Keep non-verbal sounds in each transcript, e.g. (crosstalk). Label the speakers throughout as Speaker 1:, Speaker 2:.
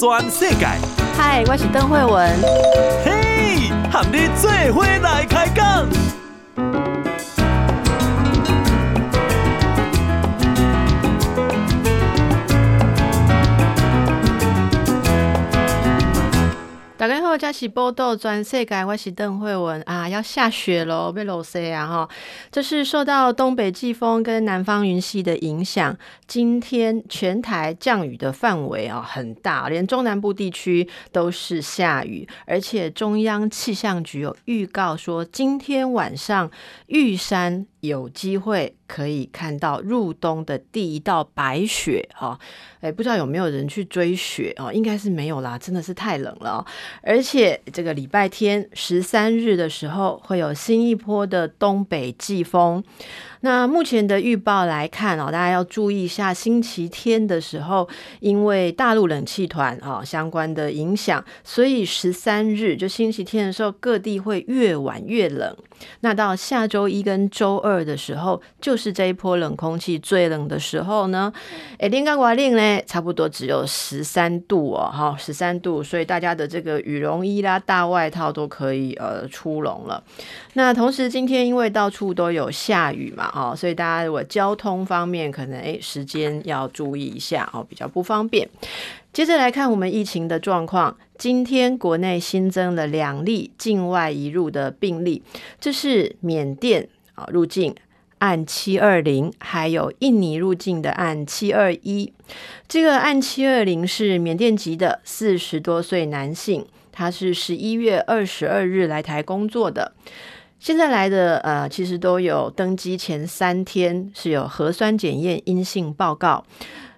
Speaker 1: 全世界。
Speaker 2: 嗨，我是邓惠文。
Speaker 1: 嘿，和你做伙来开讲。
Speaker 2: 大家好，这是报道全世界，我是邓惠文啊，要下雪喽，被落雪啊哈！这是受到东北季风跟南方云系的影响，今天全台降雨的范围啊很大，连中南部地区都是下雨，而且中央气象局有预告说，今天晚上玉山。有机会可以看到入冬的第一道白雪哈，哎，不知道有没有人去追雪哦？应该是没有啦，真的是太冷了。而且这个礼拜天十三日的时候，会有新一波的东北季风。那目前的预报来看哦，大家要注意一下，星期天的时候，因为大陆冷气团啊相关的影响，所以十三日就星期天的时候，各地会越晚越冷。那到下周一跟周二的时候，就是这一波冷空气最冷的时候呢。哎，连冈瓦令呢，差不多只有十三度哦，哈，十三度，所以大家的这个羽绒衣啦、大外套都可以呃出笼了。那同时今天因为到处都有下雨嘛。哦，所以大家如果交通方面可能诶时间要注意一下哦，比较不方便。接着来看我们疫情的状况，今天国内新增了两例境外移入的病例，这是缅甸啊入境案七二零，还有印尼入境的案七二一。这个案七二零是缅甸籍的四十多岁男性，他是十一月二十二日来台工作的。现在来的呃，其实都有登机前三天是有核酸检验阴性报告。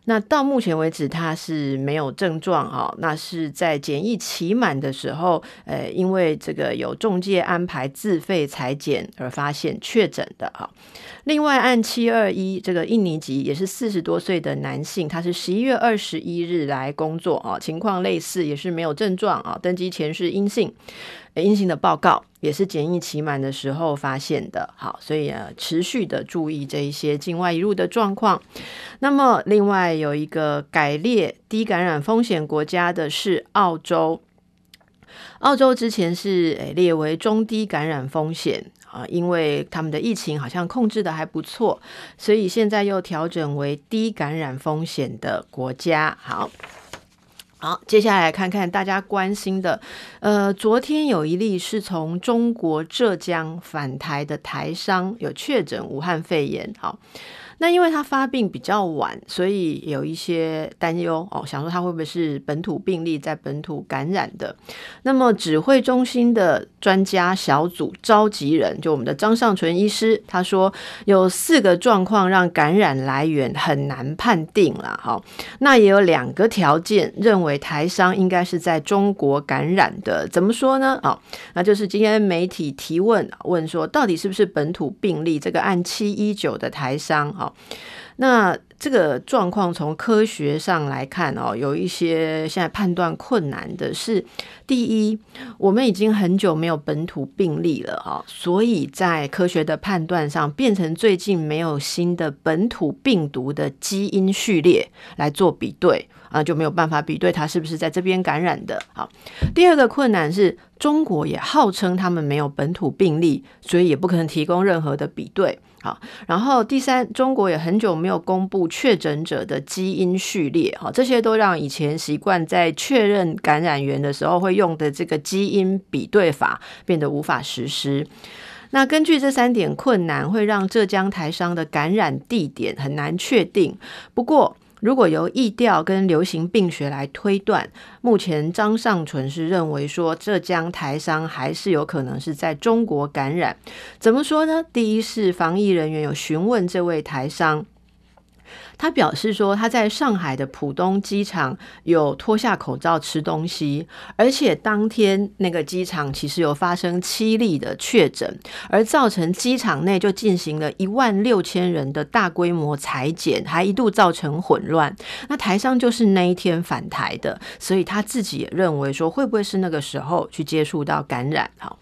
Speaker 2: 那到目前为止，他是没有症状啊。那是在检疫期满的时候，呃，因为这个有中介安排自费采检而发现确诊的哈。另外，按七二一这个印尼籍也是四十多岁的男性，他是十一月二十一日来工作啊，情况类似，也是没有症状啊，登机前是阴性。阴性的报告也是检疫期满的时候发现的，好，所以啊，持续的注意这一些境外移入的状况。那么，另外有一个改列低感染风险国家的是澳洲，澳洲之前是诶列为中低感染风险啊，因为他们的疫情好像控制的还不错，所以现在又调整为低感染风险的国家。好。好，接下来看看大家关心的，呃，昨天有一例是从中国浙江返台的台商有确诊武汉肺炎，好。那因为他发病比较晚，所以有一些担忧哦，想说他会不会是本土病例在本土感染的？那么指挥中心的专家小组召集人就我们的张尚淳医师，他说有四个状况让感染来源很难判定了。哈，那也有两个条件认为台商应该是在中国感染的，怎么说呢？好，(laughs) 那就是今天媒体提问问说，到底是不是本土病例？这个按七一九的台商，那这个状况从科学上来看哦，有一些现在判断困难的是，第一，我们已经很久没有本土病例了啊，所以在科学的判断上，变成最近没有新的本土病毒的基因序列来做比对啊，就没有办法比对它是不是在这边感染的。好，第二个困难是中国也号称他们没有本土病例，所以也不可能提供任何的比对。好，然后第三，中国也很久没有公布确诊者的基因序列，哈，这些都让以前习惯在确认感染源的时候会用的这个基因比对法变得无法实施。那根据这三点困难，会让浙江台商的感染地点很难确定。不过，如果由疫调跟流行病学来推断，目前张尚淳是认为说，浙江台商还是有可能是在中国感染。怎么说呢？第一是防疫人员有询问这位台商。他表示说，他在上海的浦东机场有脱下口罩吃东西，而且当天那个机场其实有发生七例的确诊，而造成机场内就进行了一万六千人的大规模裁剪，还一度造成混乱。那台商就是那一天返台的，所以他自己也认为说，会不会是那个时候去接触到感染？好。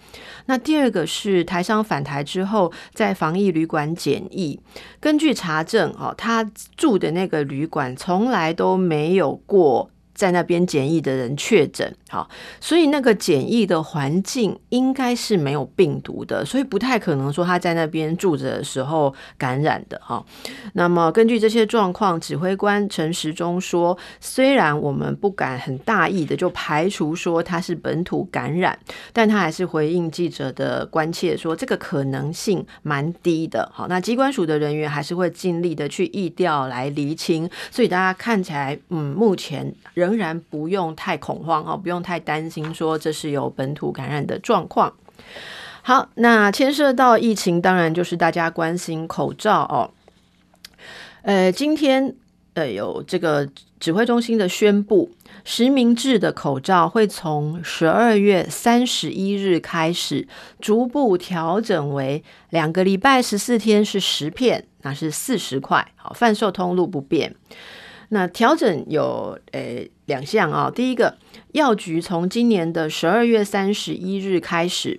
Speaker 2: 那第二个是台商返台之后在防疫旅馆检疫，根据查证哦，他住住的那个旅馆从来都没有过在那边检疫的人确诊，好，所以那个检疫的环境应该是没有病毒的，所以不太可能说他在那边住着的时候感染的哈。那么根据这些状况，指挥官陈时中说，虽然我们不敢很大意的就排除说他是本土感染，但他还是回应记者的关切，说这个可能性蛮低的。好，那机关署的人员还是会尽力的去疫调来厘清，所以大家看起来，嗯，目前仍。仍然不用太恐慌哦，不用太担心，说这是有本土感染的状况。好，那牵涉到疫情，当然就是大家关心口罩哦。呃，今天呃有这个指挥中心的宣布，实名制的口罩会从十二月三十一日开始逐步调整为两个礼拜十四天是十片，那是四十块，好，贩售通路不变。那调整有诶两项啊，第一个，药局从今年的十二月三十一日开始。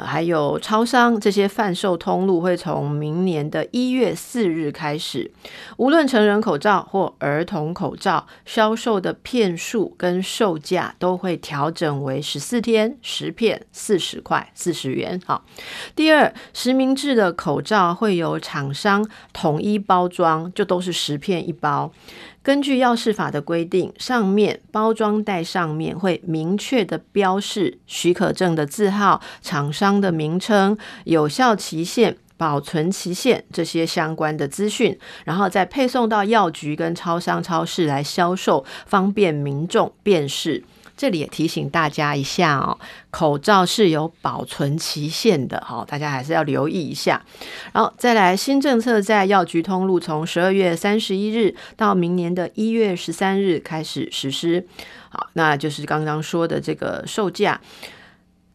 Speaker 2: 还有超商这些贩售通路会从明年的一月四日开始，无论成人口罩或儿童口罩，销售的片数跟售价都会调整为十四天十片四十块四十元。好，第二，实名制的口罩会由厂商统一包装，就都是十片一包。根据药事法的规定，上面包装袋上面会明确的标示许可证的字号、厂商的名称、有效期限、保存期限这些相关的资讯，然后再配送到药局跟超商、超市来销售，方便民众辨识。这里也提醒大家一下哦，口罩是有保存期限的，哈，大家还是要留意一下。然后再来，新政策在药局通路从十二月三十一日到明年的一月十三日开始实施。好，那就是刚刚说的这个售价。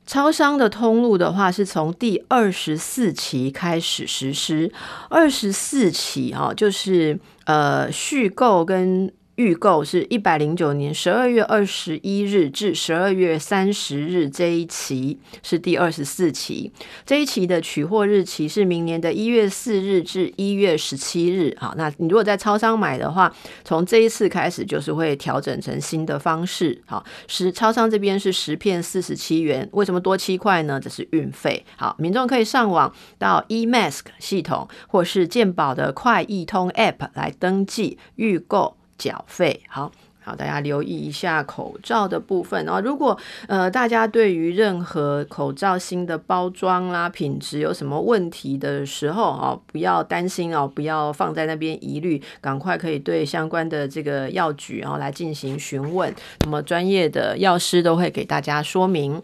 Speaker 2: 超商的通路的话，是从第二十四期开始实施。二十四期哈，就是呃续购跟。预购是一百零九年十二月二十一日至十二月三十日，这一期是第二十四期，这一期的取货日期是明年的一月四日至一月十七日。好，那你如果在超商买的话，从这一次开始就是会调整成新的方式。好，十超商这边是十片四十七元，为什么多七块呢？这是运费。好，民众可以上网到 eMask 系统或是健保的快易通 App 来登记预购。缴费，好好，大家留意一下口罩的部分哦。如果呃大家对于任何口罩新的包装啦、品质有什么问题的时候哦，不要担心哦，不要放在那边疑虑，赶快可以对相关的这个药局然后来进行询问，那么专业的药师都会给大家说明。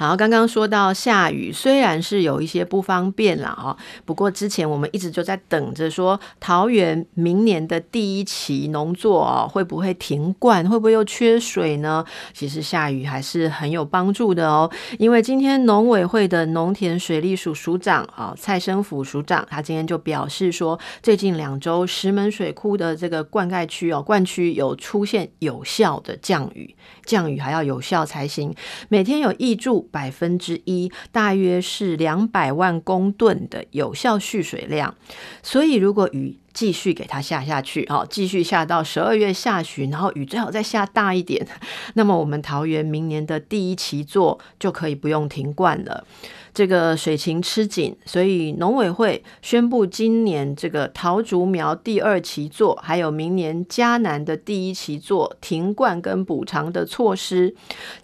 Speaker 2: 好，刚刚说到下雨，虽然是有一些不方便了哈，不过之前我们一直就在等着说，桃园明年的第一期农作哦，会不会停灌，会不会又缺水呢？其实下雨还是很有帮助的哦，因为今天农委会的农田水利署署长啊蔡生辅署长，他今天就表示说，最近两周石门水库的这个灌溉区哦，灌区有出现有效的降雨，降雨还要有效才行，每天有挹注。百分之一，大约是两百万公吨的有效蓄水量。所以，如果雨继续给它下下去，好，继续下到十二月下旬，然后雨最好再下大一点，(laughs) 那么我们桃园明年的第一期作就可以不用停灌了。这个水情吃紧，所以农委会宣布今年这个桃竹苗第二期作，还有明年嘉南的第一期作停灌跟补偿的措施。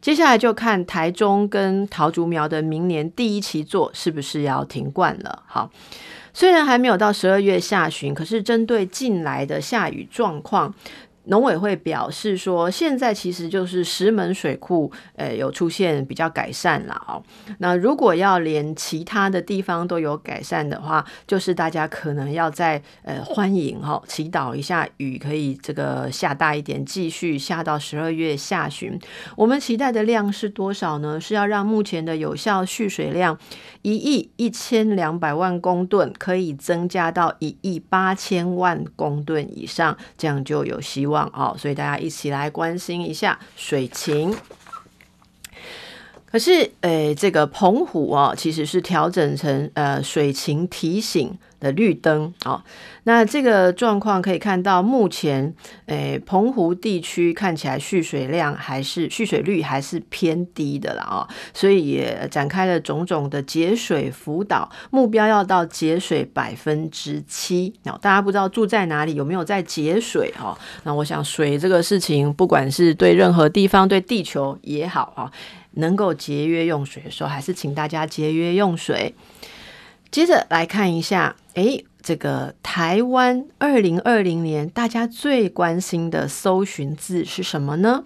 Speaker 2: 接下来就看台中跟桃竹苗的明年第一期作是不是要停灌了。好，虽然还没有到十二月下旬，可是针对近来的下雨状况。农委会表示说，现在其实就是石门水库，呃，有出现比较改善了哦。那如果要连其他的地方都有改善的话，就是大家可能要再呃欢迎哈，祈祷一下雨可以这个下大一点，继续下到十二月下旬。我们期待的量是多少呢？是要让目前的有效蓄水量一亿一千两百万公吨可以增加到一亿八千万公吨以上，这样就有希望。哦，所以大家一起来关心一下水情。可是，诶，这个澎湖哦，其实是调整成呃水情提醒的绿灯哦。那这个状况可以看到，目前诶澎湖地区看起来蓄水量还是蓄水率还是偏低的啦啊，所以也展开了种种的节水辅导，目标要到节水百分之七。那大家不知道住在哪里有没有在节水哈？那我想水这个事情，不管是对任何地方，对地球也好啊。能够节约用水的时候，还是请大家节约用水。接着来看一下，诶，这个台湾二零二零年大家最关心的搜寻字是什么呢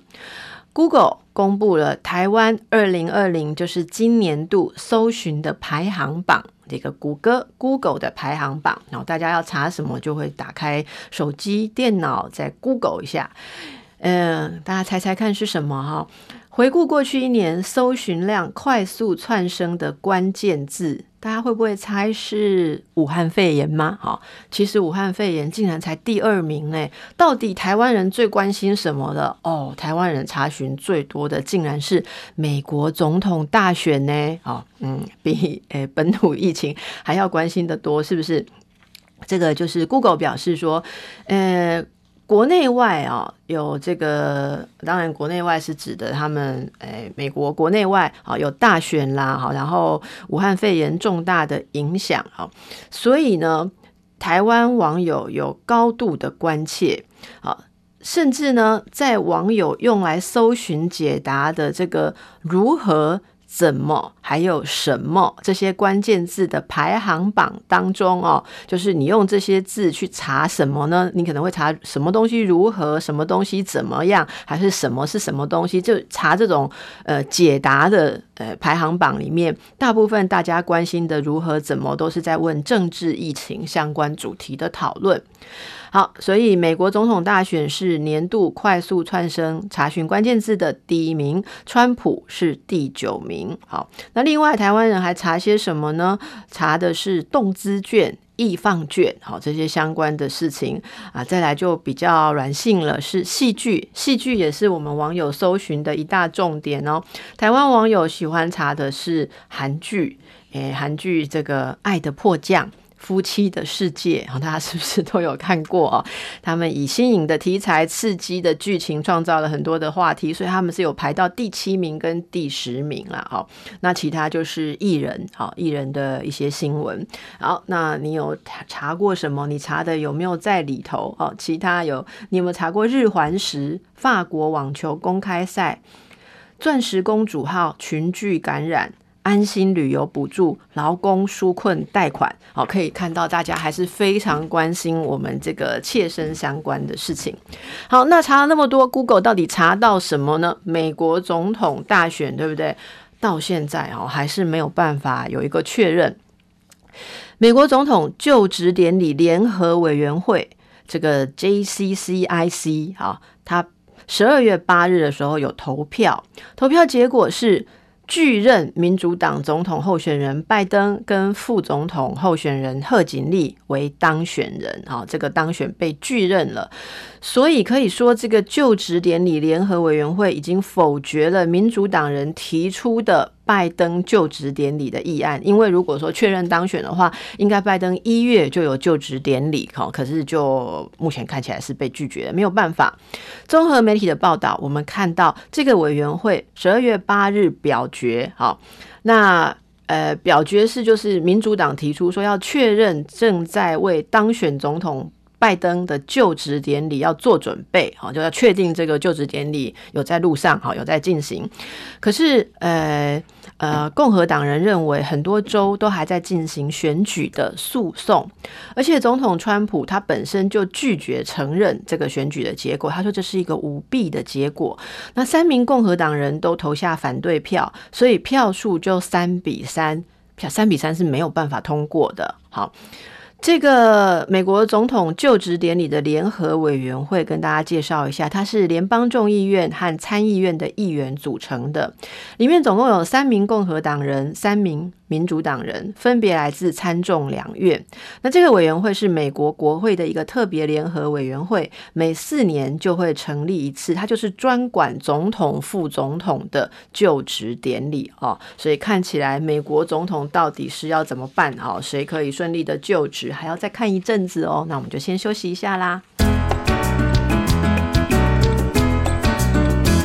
Speaker 2: ？Google 公布了台湾二零二零，就是今年度搜寻的排行榜，这个谷歌 Google 的排行榜。然后大家要查什么，就会打开手机、电脑，再 Google 一下。嗯，大家猜猜看是什么哈？回顾过去一年搜寻量快速窜升的关键字，大家会不会猜是武汉肺炎吗？好，其实武汉肺炎竟然才第二名诶，到底台湾人最关心什么的？哦，台湾人查询最多的竟然是美国总统大选呢？哦，嗯，(laughs) 比诶本土疫情还要关心得多，是不是？这个就是 Google 表示说，呃。国内外啊，有这个，当然国内外是指的他们，诶、哎，美国国内外啊有大选啦，好，然后武汉肺炎重大的影响，啊，所以呢，台湾网友有高度的关切，啊，甚至呢，在网友用来搜寻解答的这个如何。怎么还有什么这些关键字的排行榜当中哦，就是你用这些字去查什么呢？你可能会查什么东西如何，什么东西怎么样，还是什么是什么东西？就查这种呃解答的呃排行榜里面，大部分大家关心的如何怎么都是在问政治疫情相关主题的讨论。好，所以美国总统大选是年度快速窜升查询关键字的第一名，川普是第九名。好，那另外台湾人还查些什么呢？查的是动资券、易放卷，好，这些相关的事情啊。再来就比较软性了，是戏剧，戏剧也是我们网友搜寻的一大重点哦。台湾网友喜欢查的是韩剧，诶，韩剧这个《爱的迫降》。夫妻的世界，(laughs) 大家是不是都有看过哦？(laughs) 他们以新颖的题材、刺激的剧情，创造了很多的话题，所以他们是有排到第七名跟第十名了。好，那其他就是艺人，好，艺人的一些新闻。好，那你有查过什么？你查的有没有在里头？哦，其他有，你有没有查过日环食、法国网球公开赛、钻石公主号群聚感染？安心旅游补助、劳工纾困贷款，好，可以看到大家还是非常关心我们这个切身相关的事情。好，那查了那么多，Google 到底查到什么呢？美国总统大选，对不对？到现在哦，还是没有办法有一个确认。美国总统就职典礼联合委员会这个 JCCIC 啊，他十二月八日的时候有投票，投票结果是。拒任民主党总统候选人拜登跟副总统候选人贺锦丽为当选人，啊，这个当选被拒认了，所以可以说这个就职典礼联合委员会已经否决了民主党人提出的。拜登就职典礼的议案，因为如果说确认当选的话，应该拜登一月就有就职典礼，好，可是就目前看起来是被拒绝了，没有办法。综合媒体的报道，我们看到这个委员会十二月八日表决，好，那呃表决是就是民主党提出说要确认正在为当选总统。拜登的就职典礼要做准备，好，就要确定这个就职典礼有在路上，好，有在进行。可是，呃呃，共和党人认为很多州都还在进行选举的诉讼，而且总统川普他本身就拒绝承认这个选举的结果，他说这是一个舞弊的结果。那三名共和党人都投下反对票，所以票数就三比三，票三比三是没有办法通过的。好。这个美国总统就职典礼的联合委员会，跟大家介绍一下，它是联邦众议院和参议院的议员组成的，里面总共有三名共和党人，三名民主党人，分别来自参众两院。那这个委员会是美国国会的一个特别联合委员会，每四年就会成立一次，它就是专管总统、副总统的就职典礼哦。所以看起来美国总统到底是要怎么办哦？谁可以顺利的就职，还要再看一阵子哦。那我们就先休息一下啦。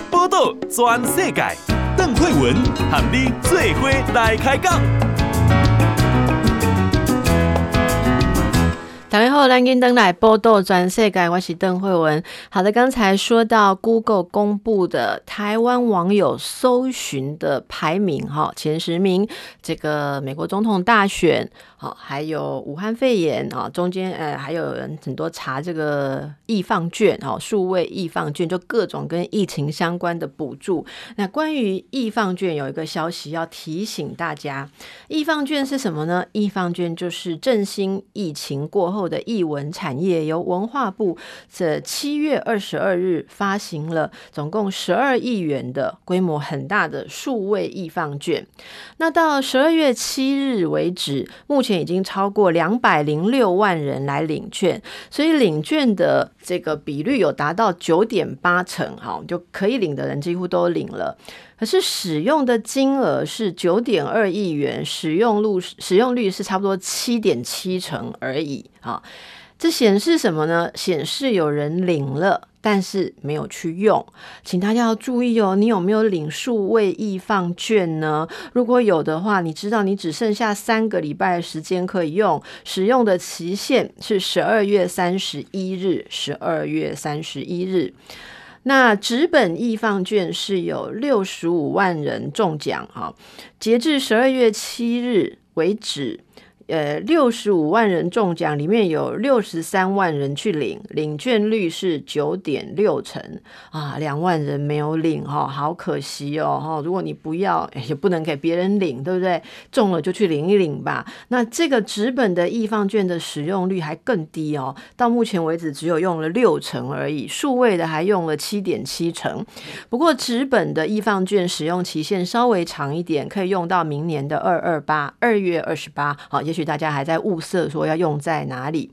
Speaker 1: 报道全世界，邓惠文喊你做伙来开讲。
Speaker 2: 大家好，欢迎登来报道全世界，我是邓惠文。好的，刚才说到 Google 公布的台湾网友搜寻的排名，哈，前十名，这个美国总统大选。好，还有武汉肺炎啊，中间呃还有人很多查这个易放券哦，数位易放券就各种跟疫情相关的补助。那关于易放券有一个消息要提醒大家，易放券是什么呢？易放券就是振兴疫情过后的艺文产业，由文化部在七月二十二日发行了，总共十二亿元的规模很大的数位易放券。那到十二月七日为止，目前已经超过两百零六万人来领券，所以领券的这个比率有达到九点八成，哈，就可以领的人几乎都领了。可是使用的金额是九点二亿元，使用率使用率是差不多七点七成而已，啊，这显示什么呢？显示有人领了。但是没有去用，请大家要注意哦。你有没有领数位易放券呢？如果有的话，你知道你只剩下三个礼拜的时间可以用，使用的期限是十二月三十一日。十二月三十一日，那纸本易放券是有六十五万人中奖啊，截至十二月七日为止。呃，六十五万人中奖，里面有六十三万人去领，领券率是九点六成啊，两万人没有领哈，好可惜哦哈。如果你不要，也不能给别人领，对不对？中了就去领一领吧。那这个纸本的易放券的使用率还更低哦，到目前为止只有用了六成而已，数位的还用了七点七成。不过纸本的易放券使用期限稍微长一点，可以用到明年的二二八二月二十八，好，也。许大家还在物色说要用在哪里？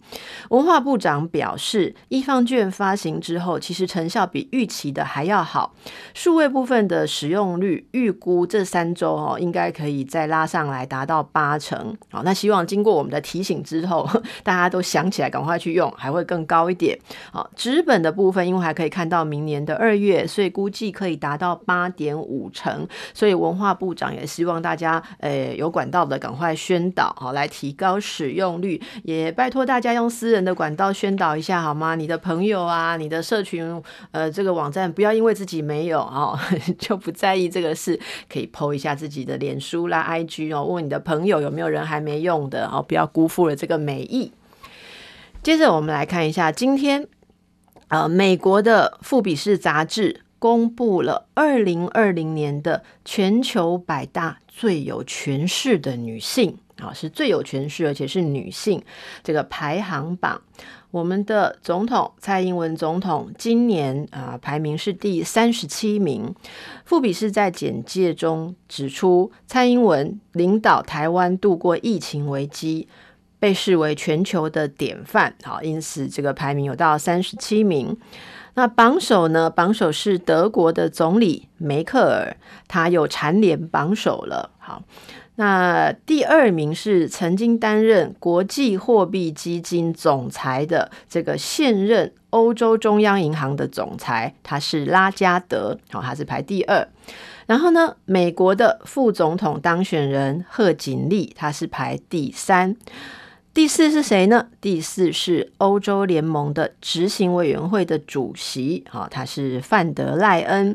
Speaker 2: 文化部长表示，易方券发行之后，其实成效比预期的还要好。数位部分的使用率预估这三周哦，应该可以再拉上来达到八成。好，那希望经过我们的提醒之后，(laughs) 大家都想起来赶快去用，还会更高一点。好，纸本的部分因为还可以看到明年的二月，所以估计可以达到八点五成。所以文化部长也希望大家呃有管道的赶快宣导好来。提高使用率，也拜托大家用私人的管道宣导一下好吗？你的朋友啊，你的社群，呃，这个网站不要因为自己没有哦，(laughs) 就不在意这个事，可以 po 一下自己的脸书啦、IG 哦，问你的朋友有没有人还没用的哦，不要辜负了这个美意。接着我们来看一下，今天呃，美国的富比士杂志公布了二零二零年的全球百大最有权势的女性。啊，是最有权势，而且是女性。这个排行榜，我们的总统蔡英文总统今年啊排名是第三十七名。富比是在简介中指出，蔡英文领导台湾度过疫情危机，被视为全球的典范。好，因此这个排名有到三十七名。那榜首呢？榜首是德国的总理梅克尔，他又蝉联榜首了。好。那第二名是曾经担任国际货币基金总裁的这个现任欧洲中央银行的总裁，他是拉加德，好，他是排第二。然后呢，美国的副总统当选人贺锦丽，他是排第三。第四是谁呢？第四是欧洲联盟的执行委员会的主席，好，她是范德赖恩。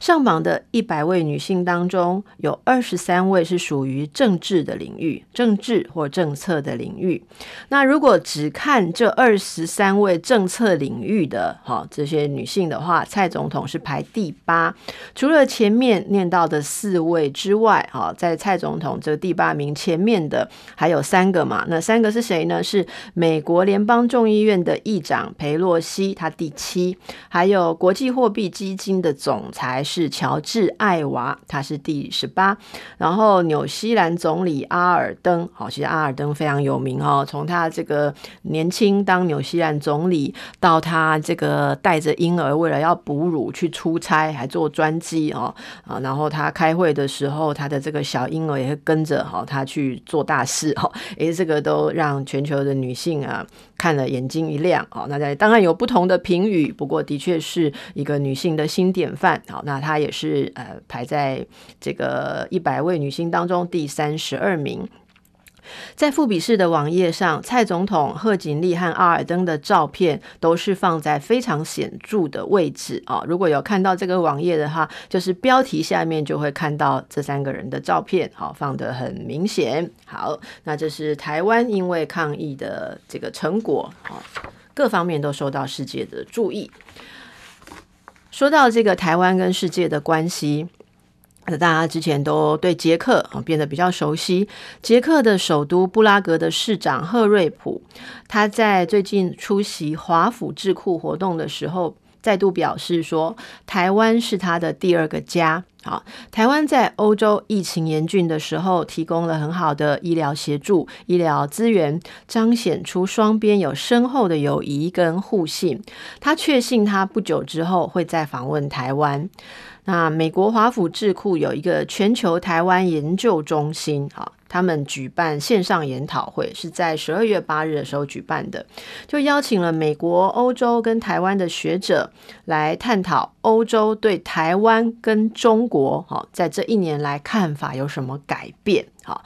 Speaker 2: 上榜的一百位女性当中，有二十三位是属于政治的领域，政治或政策的领域。那如果只看这二十三位政策领域的哈这些女性的话，蔡总统是排第八。除了前面念到的四位之外，哈，在蔡总统这第八名前面的还有三个嘛？那三个是。谁呢？是美国联邦众议院的议长裴洛西，他第七。还有国际货币基金的总裁是乔治艾娃，他是第十八。然后纽西兰总理阿尔登，好，其实阿尔登非常有名哦，从他这个年轻当纽西兰总理，到他这个带着婴儿为了要哺乳去出差，还坐专机哦，啊，然后他开会的时候，他的这个小婴儿也会跟着哈，他去做大事哈，诶，这个都让让全球的女性啊看了眼睛一亮哦。那在当然有不同的评语，不过的确是一个女性的新典范。好，那她也是呃排在这个一百位女性当中第三十二名。在富比士的网页上，蔡总统、贺锦丽和阿尔登的照片都是放在非常显著的位置啊！如果有看到这个网页的话，就是标题下面就会看到这三个人的照片，好，放得很明显。好，那这是台湾因为抗疫的这个成果啊，各方面都受到世界的注意。说到这个台湾跟世界的关系。那大家之前都对捷克啊变得比较熟悉。捷克的首都布拉格的市长赫瑞普，他在最近出席华府智库活动的时候，再度表示说，台湾是他的第二个家。好，台湾在欧洲疫情严峻的时候，提供了很好的医疗协助、医疗资源，彰显出双边有深厚的友谊跟互信。他确信他不久之后会再访问台湾。那美国华府智库有一个全球台湾研究中心，哈，他们举办线上研讨会，是在十二月八日的时候举办的，就邀请了美国、欧洲跟台湾的学者来探讨欧洲对台湾跟中国，哈，在这一年来看法有什么改变，哈。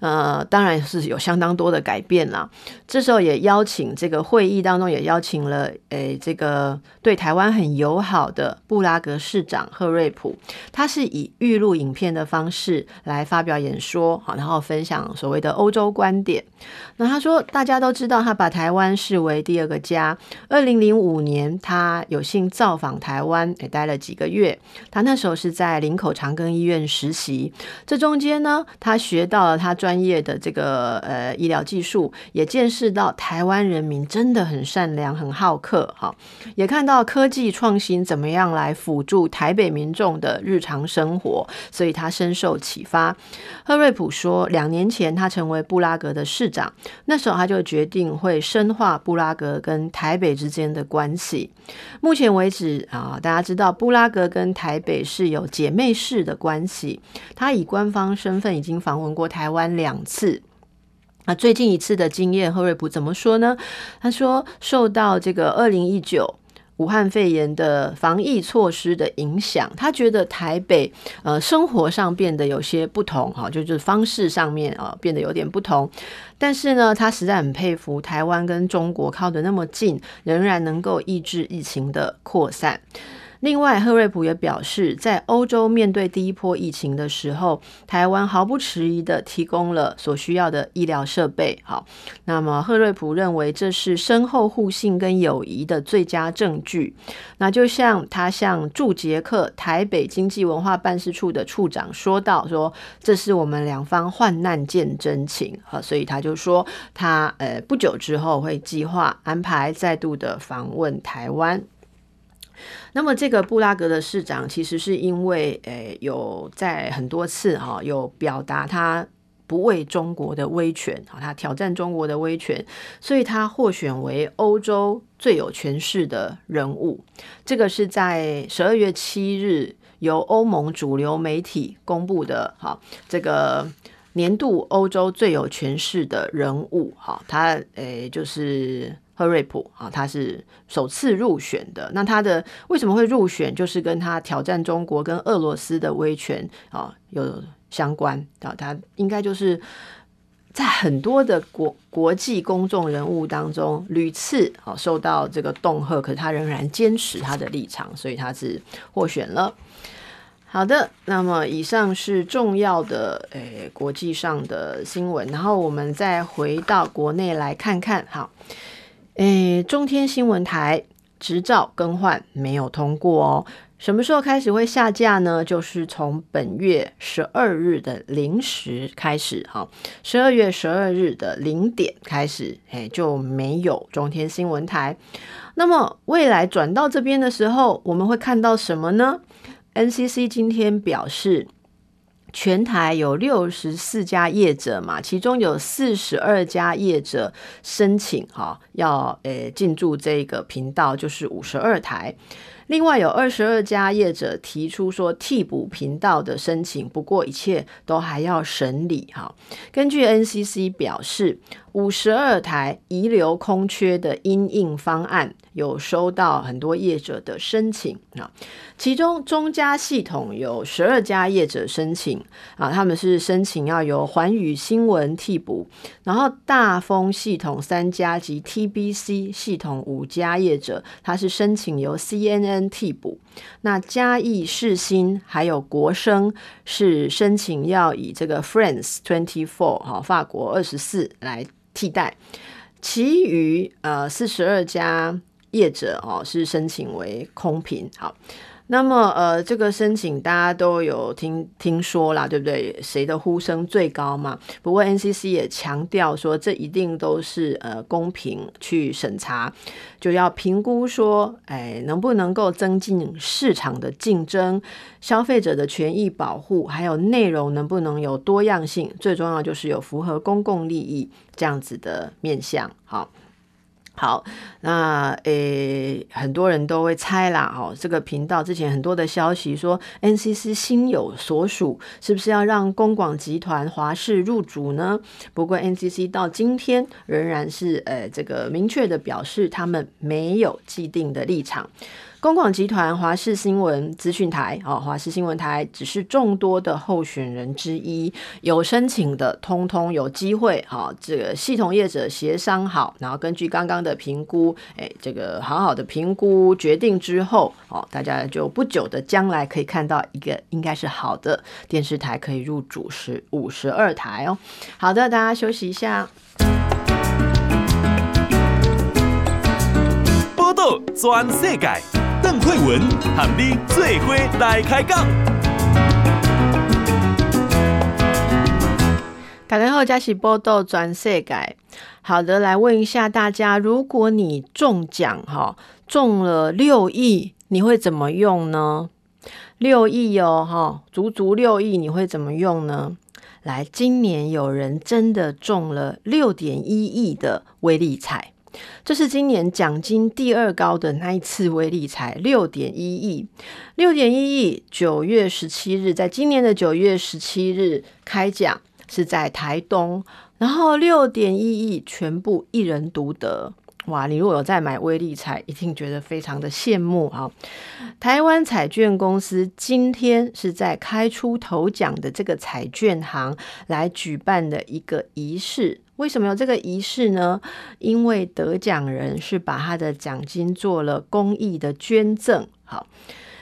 Speaker 2: 呃，当然是有相当多的改变啦。这时候也邀请这个会议当中也邀请了，诶，这个对台湾很友好的布拉格市长赫瑞普，他是以预录影片的方式来发表演说，好，然后分享所谓的欧洲观点。那他说，大家都知道，他把台湾视为第二个家。二零零五年，他有幸造访台湾，也待了几个月。他那时候是在林口长庚医院实习，这中间呢，他学到了他专。业的这个呃医疗技术，也见识到台湾人民真的很善良、很好客哈，也看到科技创新怎么样来辅助台北民众的日常生活，所以他深受启发。赫瑞普说，两年前他成为布拉格的市长，那时候他就决定会深化布拉格跟台北之间的关系。目前为止啊，大家知道布拉格跟台北是有姐妹市的关系，他以官方身份已经访问过台湾。两次，那最近一次的经验，赫瑞普怎么说呢？他说，受到这个二零一九武汉肺炎的防疫措施的影响，他觉得台北呃生活上变得有些不同，哈，就是方式上面啊变得有点不同。但是呢，他实在很佩服台湾跟中国靠得那么近，仍然能够抑制疫情的扩散。另外，赫瑞普也表示，在欧洲面对第一波疫情的时候，台湾毫不迟疑地提供了所需要的医疗设备。好，那么赫瑞普认为这是深厚互信跟友谊的最佳证据。那就像他向驻捷克台北经济文化办事处的处长说道：“说这是我们两方患难见真情。”好，所以他就说他呃不久之后会计划安排再度的访问台湾。那么，这个布拉格的市长其实是因为，诶，有在很多次哈，有表达他不畏中国的威权，哈，他挑战中国的威权，所以他获选为欧洲最有权势的人物。这个是在十二月七日由欧盟主流媒体公布的，哈，这个年度欧洲最有权势的人物，哈，他诶就是。赫瑞普啊，他是首次入选的。那他的为什么会入选，就是跟他挑战中国跟俄罗斯的威权啊有相关啊。他应该就是在很多的国国际公众人物当中屡次啊受到这个恫吓，可是他仍然坚持他的立场，所以他是获选了。好的，那么以上是重要的诶、国际上的新闻，然后我们再回到国内来看看，好。诶，中天新闻台执照更换没有通过哦。什么时候开始会下架呢？就是从本月十二日的零时开始，哈，十二月十二日的零点开始，哎，就没有中天新闻台。那么未来转到这边的时候，我们会看到什么呢？NCC 今天表示，全台有六十四家业者嘛，其中有四十二家业者申请哈，要诶进驻这个频道，就是五十二台。另外有二十二家业者提出说替补频道的申请，不过一切都还要审理哈。根据 NCC 表示，五十二台遗留空缺的因应方案。有收到很多业者的申请啊，其中中嘉系统有十二家业者申请啊，他们是申请要由环宇新闻替补，然后大风系统三家及 TBC 系统五家业者，他是申请由 CNN 替补。那嘉义世新还有国生是申请要以这个 France Twenty Four 哈法国二十四来替代，其余呃四十二家。业者哦是申请为空瓶，好，那么呃这个申请大家都有听听说啦，对不对？谁的呼声最高嘛？不过 NCC 也强调说，这一定都是呃公平去审查，就要评估说，哎，能不能够增进市场的竞争、消费者的权益保护，还有内容能不能有多样性？最重要就是有符合公共利益这样子的面向，好。好，那诶，很多人都会猜啦，哦，这个频道之前很多的消息说，NCC 心有所属，是不是要让公广集团华视入主呢？不过 NCC 到今天仍然是呃，这个明确的表示，他们没有既定的立场。公广集团华视新闻资讯台，哦，华视新闻台只是众多的候选人之一，有申请的，通通有机会，哈，这个系统业者协商好，然后根据刚刚的评估，哎，这个好好的评估决定之后，哦，大家就不久的将来可以看到一个应该是好的电视台可以入主十五十二台哦。好的，大家休息一下。
Speaker 1: 报道全世界。邓慧文喊你做伙来开讲。
Speaker 2: 大家好，这是报道全世界。好的，来问一下大家，如果你中奖哈，中了六亿，你会怎么用呢？六亿哦，哈，足足六亿，你会怎么用呢？来，今年有人真的中了六点一亿的威力彩。这是今年奖金第二高的那一次威力彩，六点一亿，六点一亿。九月十七日，在今年的九月十七日开奖，是在台东，然后六点一亿全部一人独得。哇！你如果有在买威力彩，一定觉得非常的羡慕哈。台湾彩券公司今天是在开出头奖的这个彩券行来举办的一个仪式。为什么有这个仪式呢？因为得奖人是把他的奖金做了公益的捐赠。好，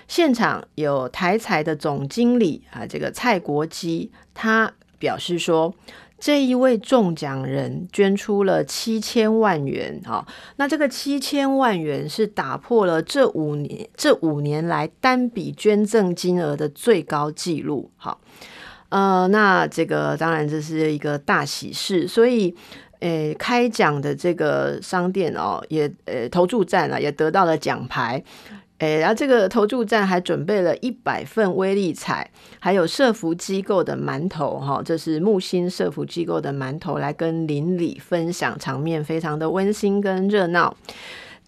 Speaker 2: 现场有台彩的总经理啊，这个蔡国基，他表示说，这一位中奖人捐出了七千万元。好，那这个七千万元是打破了这五年这五年来单笔捐赠金额的最高纪录。好。呃，那这个当然这是一个大喜事，所以，诶，开奖的这个商店哦，也呃投注站啊，也得到了奖牌，诶，然后这个投注站还准备了一百份威力彩，还有社福机构的馒头哈，这是木星社福机构的馒头来跟邻里分享，场面非常的温馨跟热闹。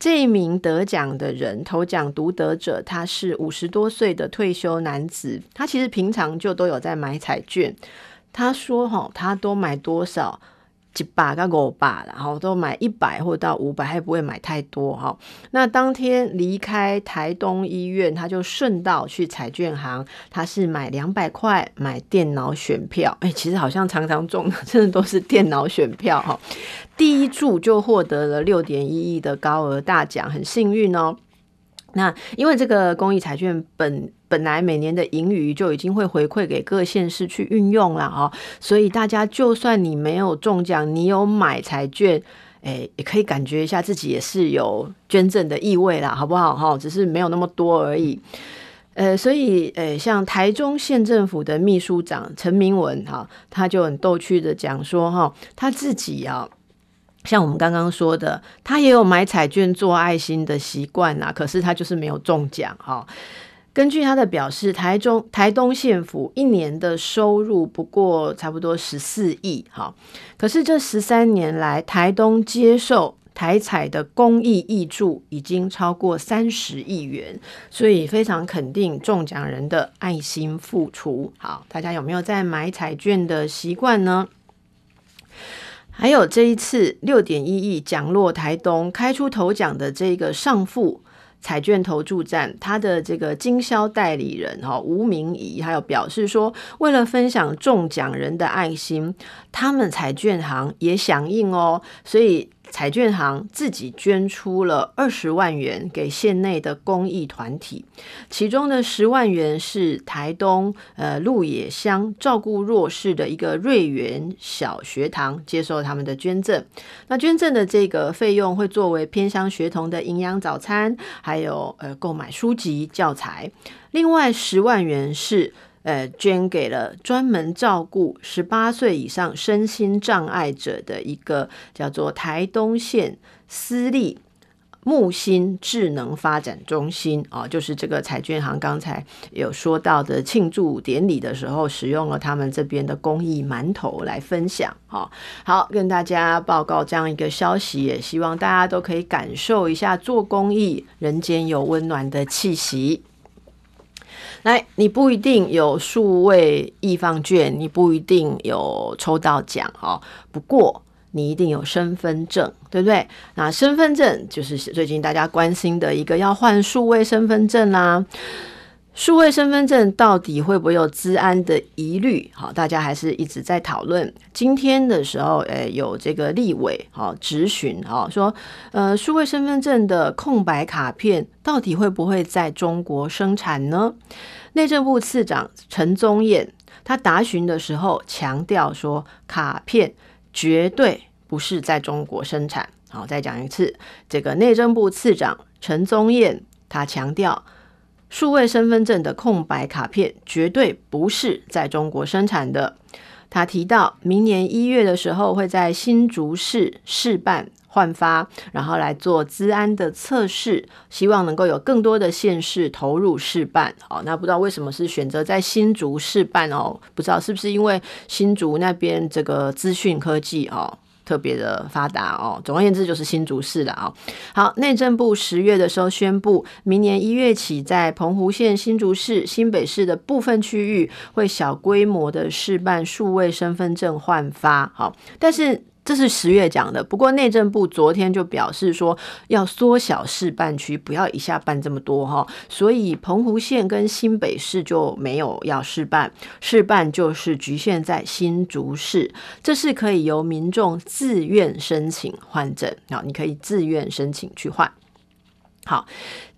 Speaker 2: 这一名得奖的人，头奖独得者，他是五十多岁的退休男子。他其实平常就都有在买彩券。他说：“哈，他多买多少？”几百到五百，然后都买一百或到五百，还不会买太多哈。那当天离开台东医院，他就顺道去彩券行，他是买两百块买电脑选票。哎，其实好像常常中的，(laughs) 真的都是电脑选票哈。第一注就获得了六点一亿的高额大奖，很幸运哦。那因为这个公益彩券本本来每年的盈余就已经会回馈给各县市去运用了哈，所以大家就算你没有中奖，你有买彩券，哎，也可以感觉一下自己也是有捐赠的意味啦，好不好？哈，只是没有那么多而已。呃，所以，呃，像台中县政府的秘书长陈明文哈，他就很逗趣的讲说哈，他自己啊，像我们刚刚说的，他也有买彩券做爱心的习惯呐，可是他就是没有中奖哈。根据他的表示，台中台东县府一年的收入不过差不多十四亿，哈，可是这十三年来，台东接受台彩的公益挹注已经超过三十亿元，所以非常肯定中奖人的爱心付出。好，大家有没有在买彩券的习惯呢？还有这一次六点一亿奖落台东，开出头奖的这个上富。彩券投注站，他的这个经销代理人哈吴明仪，还有表示说，为了分享中奖人的爱心，他们彩券行也响应哦，所以。彩券行自己捐出了二十万元给县内的公益团体，其中的十万元是台东呃鹿野乡照顾弱势的一个瑞园小学堂接受他们的捐赠。那捐赠的这个费用会作为偏乡学童的营养早餐，还有呃购买书籍教材。另外十万元是。呃，捐给了专门照顾十八岁以上身心障碍者的一个叫做台东县私立木星智能发展中心啊，就是这个彩券行刚才有说到的庆祝典礼的时候，使用了他们这边的公益馒头来分享。好，好，跟大家报告这样一个消息，也希望大家都可以感受一下做公益，人间有温暖的气息。来，你不一定有数位易放券，你不一定有抽到奖哦。不过你一定有身份证，对不对？那身份证就是最近大家关心的一个要换数位身份证啦。数位身份证到底会不会有治安的疑虑？好，大家还是一直在讨论。今天的时候，诶，有这个立委好质询，哈，说，呃，数位身份证的空白卡片到底会不会在中国生产呢？内政部次长陈宗彦他答询的时候强调说，卡片绝对不是在中国生产。好，再讲一次，这个内政部次长陈宗彦他强调。数位身份证的空白卡片绝对不是在中国生产的。他提到，明年一月的时候会在新竹市试办换发，然后来做资安的测试，希望能够有更多的县市投入试办。哦，那不知道为什么是选择在新竹试办哦？不知道是不是因为新竹那边这个资讯科技哦？特别的发达哦，总而言之就是新竹市了啊。好，内政部十月的时候宣布，明年一月起，在澎湖县、新竹市、新北市的部分区域会小规模的试办数位身份证换发。好，但是。这是十月讲的，不过内政部昨天就表示说要缩小试办区，不要一下办这么多哈，所以澎湖县跟新北市就没有要试办，试办就是局限在新竹市，这是可以由民众自愿申请换证，啊，你可以自愿申请去换。好，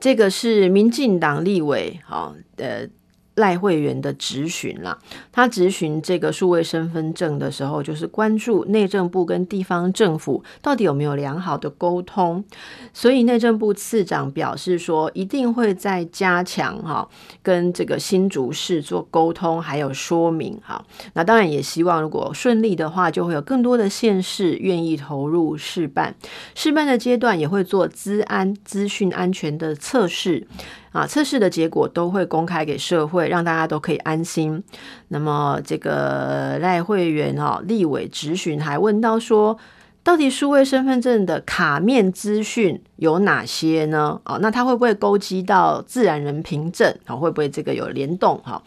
Speaker 2: 这个是民进党立委，好，呃。赖慧媛的质询啦，他质询这个数位身份证的时候，就是关注内政部跟地方政府到底有没有良好的沟通。所以内政部次长表示说，一定会再加强哈，跟这个新竹市做沟通，还有说明哈。那当然也希望，如果顺利的话，就会有更多的县市愿意投入试办。试办的阶段也会做资安资讯安全的测试。啊，测试的结果都会公开给社会，让大家都可以安心。那么，这个赖会员哦，立委质询还问到说，到底数位身份证的卡面资讯有哪些呢？哦，那它会不会勾稽到自然人凭证？啊，会不会这个有联动？哈，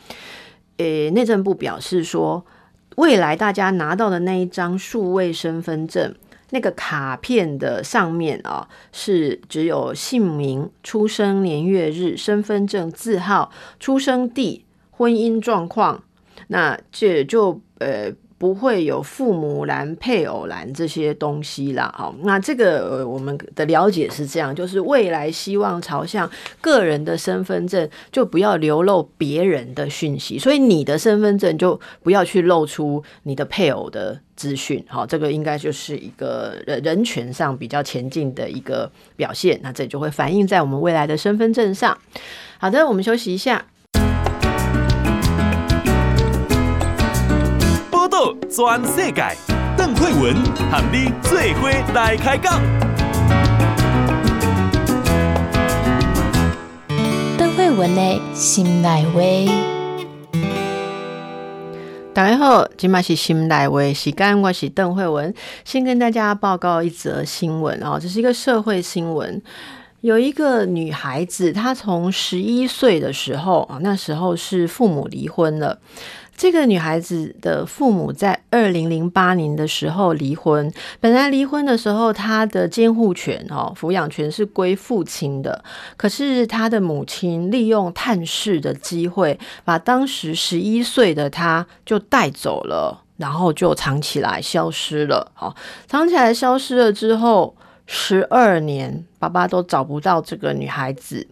Speaker 2: 诶，内政部表示说，未来大家拿到的那一张数位身份证。那个卡片的上面啊，是只有姓名、出生年月日、身份证字号、出生地、婚姻状况，那这就呃不会有父母栏、配偶栏这些东西啦。好，那这个呃，我们的了解是这样，就是未来希望朝向个人的身份证就不要流露别人的讯息，所以你的身份证就不要去露出你的配偶的资讯。好，这个应该就是一个人人权上比较前进的一个表现。那这就会反映在我们未来的身份证上。好的，我们休息一下。
Speaker 1: 全世界，邓惠文和你做伙来开讲。
Speaker 3: 邓惠文的心内话。
Speaker 2: 大家好，今麦是心内话时间，我是邓惠文。先跟大家报告一则新闻哦，这是一个社会新闻。有一个女孩子，她从十一岁的时候啊，那时候是父母离婚了。这个女孩子的父母在二零零八年的时候离婚。本来离婚的时候，她的监护权、哦抚养权是归父亲的。可是她的母亲利用探视的机会，把当时十一岁的她就带走了，然后就藏起来消失了。藏起来消失了之后，十二年爸爸都找不到这个女孩子。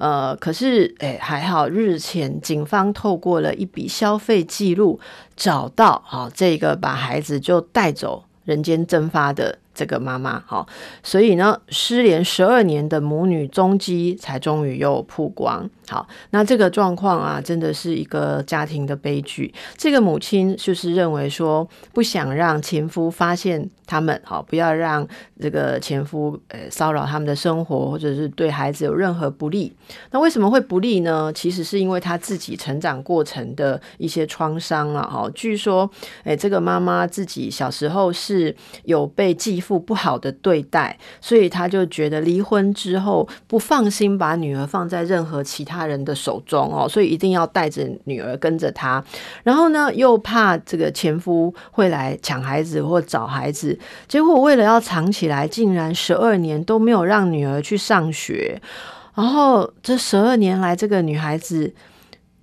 Speaker 2: 呃，可是，哎，还好，日前警方透过了一笔消费记录，找到啊，这个把孩子就带走、人间蒸发的这个妈妈，好，所以呢，失联十二年的母女踪迹才终于又曝光。好，那这个状况啊，真的是一个家庭的悲剧。这个母亲就是认为说，不想让前夫发现他们，好，不要让这个前夫呃骚扰他们的生活，或者是对孩子有任何不利。那为什么会不利呢？其实是因为他自己成长过程的一些创伤啊。哦，据说，哎，这个妈妈自己小时候是有被继父不好的对待，所以他就觉得离婚之后不放心把女儿放在任何其他。他人的手中哦，所以一定要带着女儿跟着他，然后呢，又怕这个前夫会来抢孩子或找孩子，结果为了要藏起来，竟然十二年都没有让女儿去上学，然后这十二年来，这个女孩子。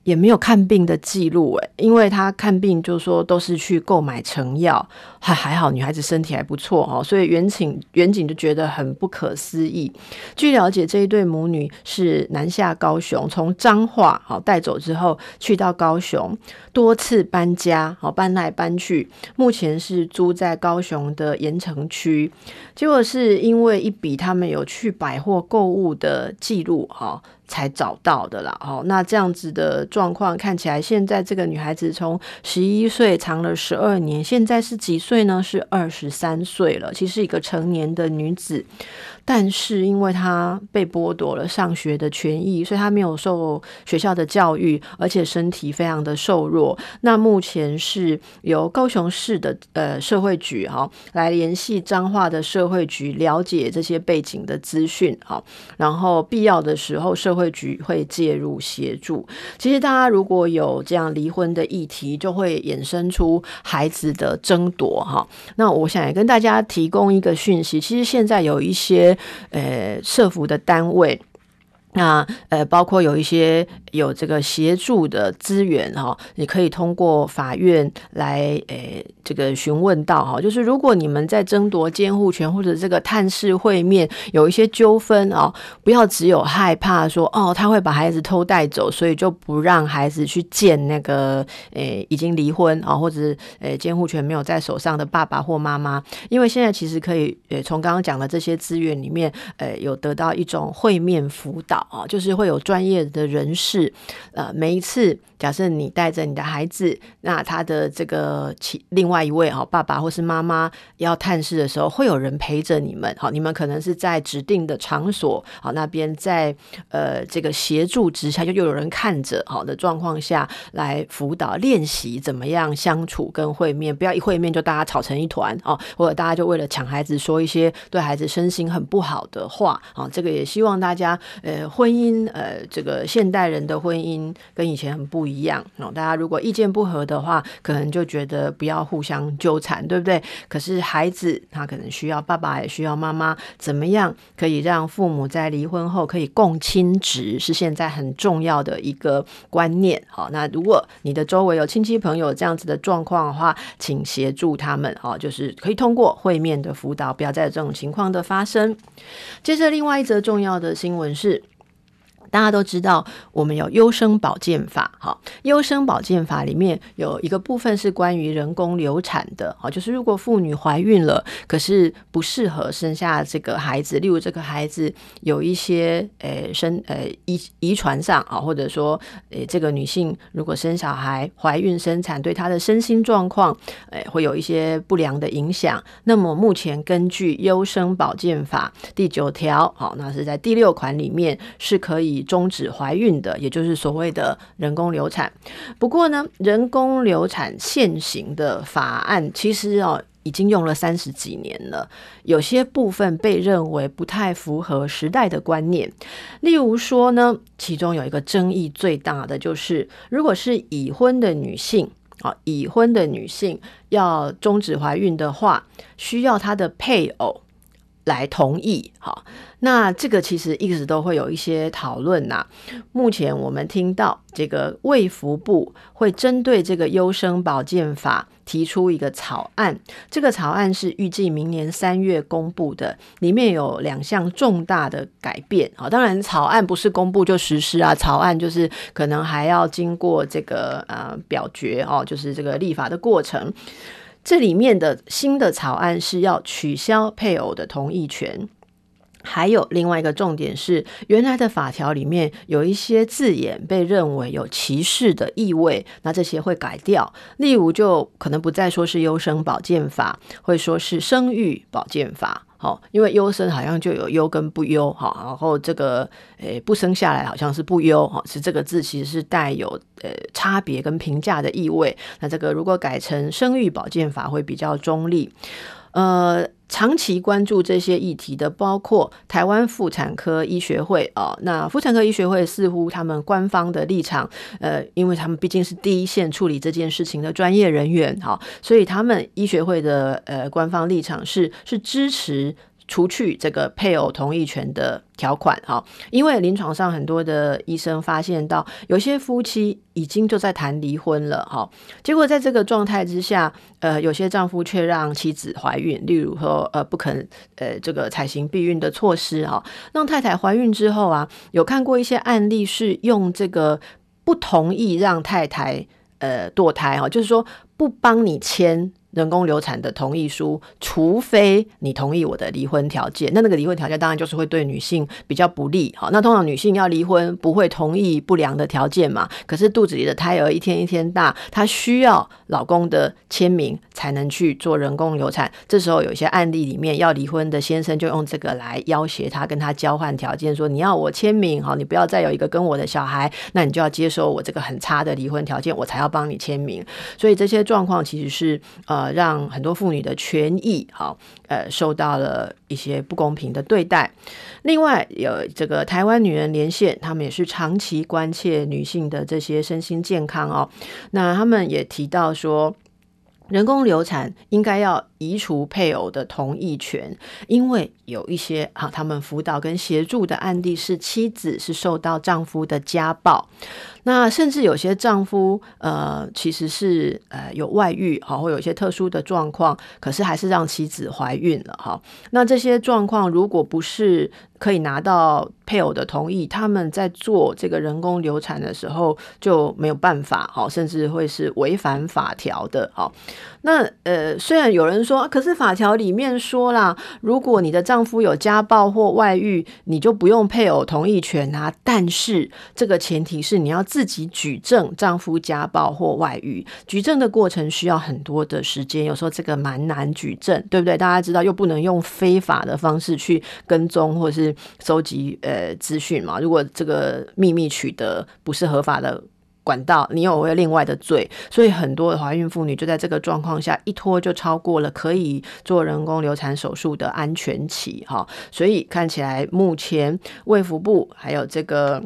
Speaker 2: 也没有看病的记录诶，因为他看病就说都是去购买成药，还还好女孩子身体还不错哦，所以远景远景就觉得很不可思议。据了解，这一对母女是南下高雄，从彰化好带走之后，去到高雄多次搬家，好搬来搬去，目前是租在高雄的盐埕区。结果是因为一笔他们有去百货购物的记录哈。才找到的啦，哦，那这样子的状况看起来，现在这个女孩子从十一岁长了十二年，现在是几岁呢？是二十三岁了，其实一个成年的女子。但是因为他被剥夺了上学的权益，所以他没有受学校的教育，而且身体非常的瘦弱。那目前是由高雄市的呃社会局哈来联系彰化的社会局，了解这些背景的资讯哈，然后必要的时候社会局会介入协助。其实大家如果有这样离婚的议题，就会衍生出孩子的争夺哈。那我想也跟大家提供一个讯息，其实现在有一些。呃，社服的单位，那呃，包括有一些。有这个协助的资源哈，你可以通过法院来诶、这个询问到哈，就是如果你们在争夺监护权或者这个探视会面有一些纠纷哦，不要只有害怕说哦，他会把孩子偷带走，所以就不让孩子去见那个诶、已经离婚啊，或者是诶监护权没有在手上的爸爸或妈妈，因为现在其实可以诶从刚刚讲的这些资源里面，呃有得到一种会面辅导啊，就是会有专业的人士。呃，每一次假设你带着你的孩子，那他的这个其另外一位哈爸爸或是妈妈要探视的时候，会有人陪着你们。好，你们可能是在指定的场所，好那边在呃这个协助之下，就又有人看着好的状况下来辅导练习怎么样相处跟会面，不要一会面就大家吵成一团哦，或者大家就为了抢孩子说一些对孩子身心很不好的话啊。这个也希望大家呃，婚姻，呃，这个现代人的婚姻跟以前很不一样哦。大家如果意见不合的话，可能就觉得不要互相纠缠，对不对？可是孩子他可能需要爸爸，也需要妈妈，怎么样可以让父母在离婚后可以共亲职，是现在很重要的一个观念。好，那如果你的周围有亲戚朋友这样子的状况的话，请协助他们哦，就是可以通过会面的辅导，不要再有这种情况的发生。接着，另外一则重要的新闻是。大家都知道，我们有优生保健法，哈，优生保健法里面有一个部分是关于人工流产的，哈，就是如果妇女怀孕了，可是不适合生下这个孩子，例如这个孩子有一些诶生诶遗遗传上啊，或者说诶这个女性如果生小孩怀孕生产，对她的身心状况诶会有一些不良的影响，那么目前根据优生保健法第九条，好，那是在第六款里面是可以。终止怀孕的，也就是所谓的人工流产。不过呢，人工流产现行的法案其实哦，已经用了三十几年了，有些部分被认为不太符合时代的观念。例如说呢，其中有一个争议最大的就是，如果是已婚的女性啊，已婚的女性要终止怀孕的话，需要她的配偶来同意。好。那这个其实一直都会有一些讨论呐。目前我们听到这个卫福部会针对这个优生保健法提出一个草案，这个草案是预计明年三月公布的，里面有两项重大的改变啊。当然，草案不是公布就实施啊，草案就是可能还要经过这个呃表决哦，就是这个立法的过程。这里面的新的草案是要取消配偶的同意权。还有另外一个重点是，原来的法条里面有一些字眼被认为有歧视的意味，那这些会改掉。例如，就可能不再说是优生保健法，会说是生育保健法。好，因为优生好像就有优跟不优，好，然后这个诶不生下来好像是不优，哈，是这个字其实是带有呃差别跟评价的意味。那这个如果改成生育保健法，会比较中立。呃，长期关注这些议题的，包括台湾妇产科医学会啊、哦。那妇产科医学会似乎他们官方的立场，呃，因为他们毕竟是第一线处理这件事情的专业人员，哈、哦，所以他们医学会的呃官方立场是是支持。除去这个配偶同意权的条款，哈，因为临床上很多的医生发现到，有些夫妻已经就在谈离婚了，哈，结果在这个状态之下，呃，有些丈夫却让妻子怀孕，例如说，呃，不肯，呃，这个采行避孕的措施，哈，让太太怀孕之后啊，有看过一些案例是用这个不同意让太太，呃，堕胎，哈，就是说不帮你签。人工流产的同意书，除非你同意我的离婚条件，那那个离婚条件当然就是会对女性比较不利。好，那通常女性要离婚不会同意不良的条件嘛？可是肚子里的胎儿一天一天大，她需要老公的签名才能去做人工流产。这时候有一些案例里面要离婚的先生就用这个来要挟她，跟她交换条件，说你要我签名，好，你不要再有一个跟我的小孩，那你就要接受我这个很差的离婚条件，我才要帮你签名。所以这些状况其实是呃。让很多妇女的权益，好，呃，受到了一些不公平的对待。另外，有这个台湾女人连线，他们也是长期关切女性的这些身心健康哦。那他们也提到说，人工流产应该要移除配偶的同意权，因为有一些啊，他们辅导跟协助的案例是妻子是受到丈夫的家暴。那甚至有些丈夫，呃，其实是呃有外遇，哈，或有一些特殊的状况，可是还是让妻子怀孕了，哈。那这些状况，如果不是可以拿到配偶的同意，他们在做这个人工流产的时候就没有办法，哈，甚至会是违反法条的，哈。那呃，虽然有人说，可是法条里面说啦，如果你的丈夫有家暴或外遇，你就不用配偶同意权啊。但是这个前提是你要自己举证丈夫家暴或外遇，举证的过程需要很多的时间，有时候这个蛮难举证，对不对？大家知道又不能用非法的方式去跟踪或是收集呃资讯嘛。如果这个秘密取得不是合法的。管道，你有会另外的罪，所以很多的怀孕妇女就在这个状况下一拖就超过了可以做人工流产手术的安全期哈，所以看起来目前卫福部还有这个。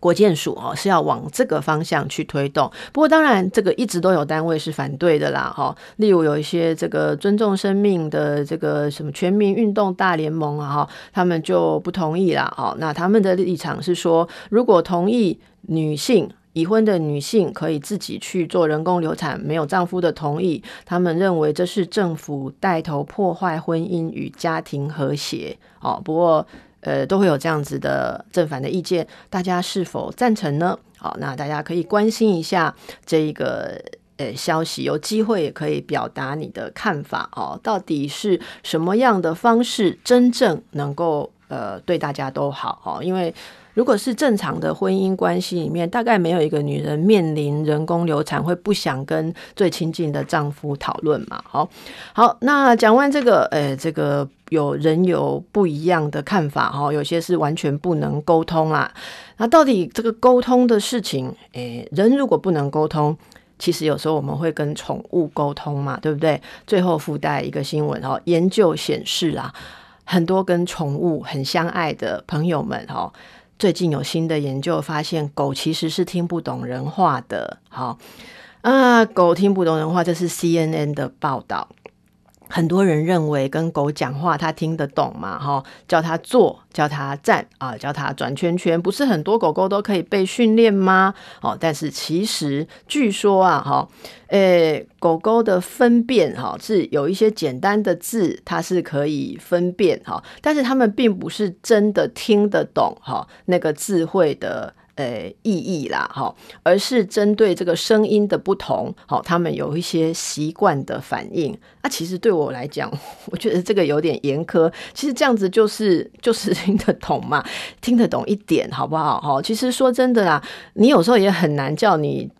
Speaker 2: 国健署哦是要往这个方向去推动，不过当然这个一直都有单位是反对的啦哈，例如有一些这个尊重生命的这个什么全民运动大联盟啊哈，他们就不同意啦哈，那他们的立场是说，如果同意女性已婚的女性可以自己去做人工流产，没有丈夫的同意，他们认为这是政府带头破坏婚姻与家庭和谐哦，不过。呃，都会有这样子的正反的意见，大家是否赞成呢？好，那大家可以关心一下这一个呃消息，有机会也可以表达你的看法哦。到底是什么样的方式真正能够呃对大家都好哦？因为。如果是正常的婚姻关系里面，大概没有一个女人面临人工流产会不想跟最亲近的丈夫讨论嘛？好，好，那讲完这个，呃，这个有人有不一样的看法哈，有些是完全不能沟通啊。那到底这个沟通的事情，诶，人如果不能沟通，其实有时候我们会跟宠物沟通嘛，对不对？最后附带一个新闻哈，研究显示啊，很多跟宠物很相爱的朋友们哈。最近有新的研究发现，狗其实是听不懂人话的。好啊，狗听不懂人话，这是 CNN 的报道。很多人认为跟狗讲话，它听得懂嘛？哈，叫它坐，叫它站啊，叫它转圈圈，不是很多狗狗都可以被训练吗？哦，但是其实据说啊，哈，诶，狗狗的分辨哈是有一些简单的字，它是可以分辨哈，但是它们并不是真的听得懂哈那个智慧的。呃，意义啦，哈，而是针对这个声音的不同，好，他们有一些习惯的反应。那、其实对我来讲，(laughs) 我觉得这个有点严苛。其实这样子就是 (laughs) 就是听得懂嘛，听得懂一点，好不好？哈，其实说真的啦，你有时候也很难叫你。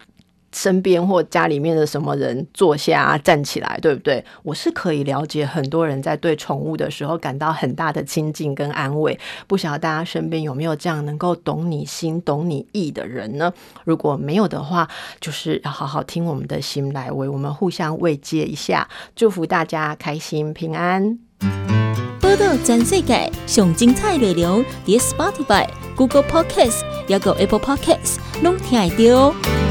Speaker 2: 身边或家里面的什么人坐下站起来，对不对？我是可以了解很多人在对宠物的时候感到很大的亲近跟安慰。不晓得大家身边有没有这样能够懂你心、懂你意的人呢？如果没有的话，就是要好好听我们的心来为我们互相慰藉一下，祝福大家开心平安。
Speaker 4: 报道全世界上精彩内容，点 Spotify、Google Podcasts，还有 Apple Podcasts，拢听得到。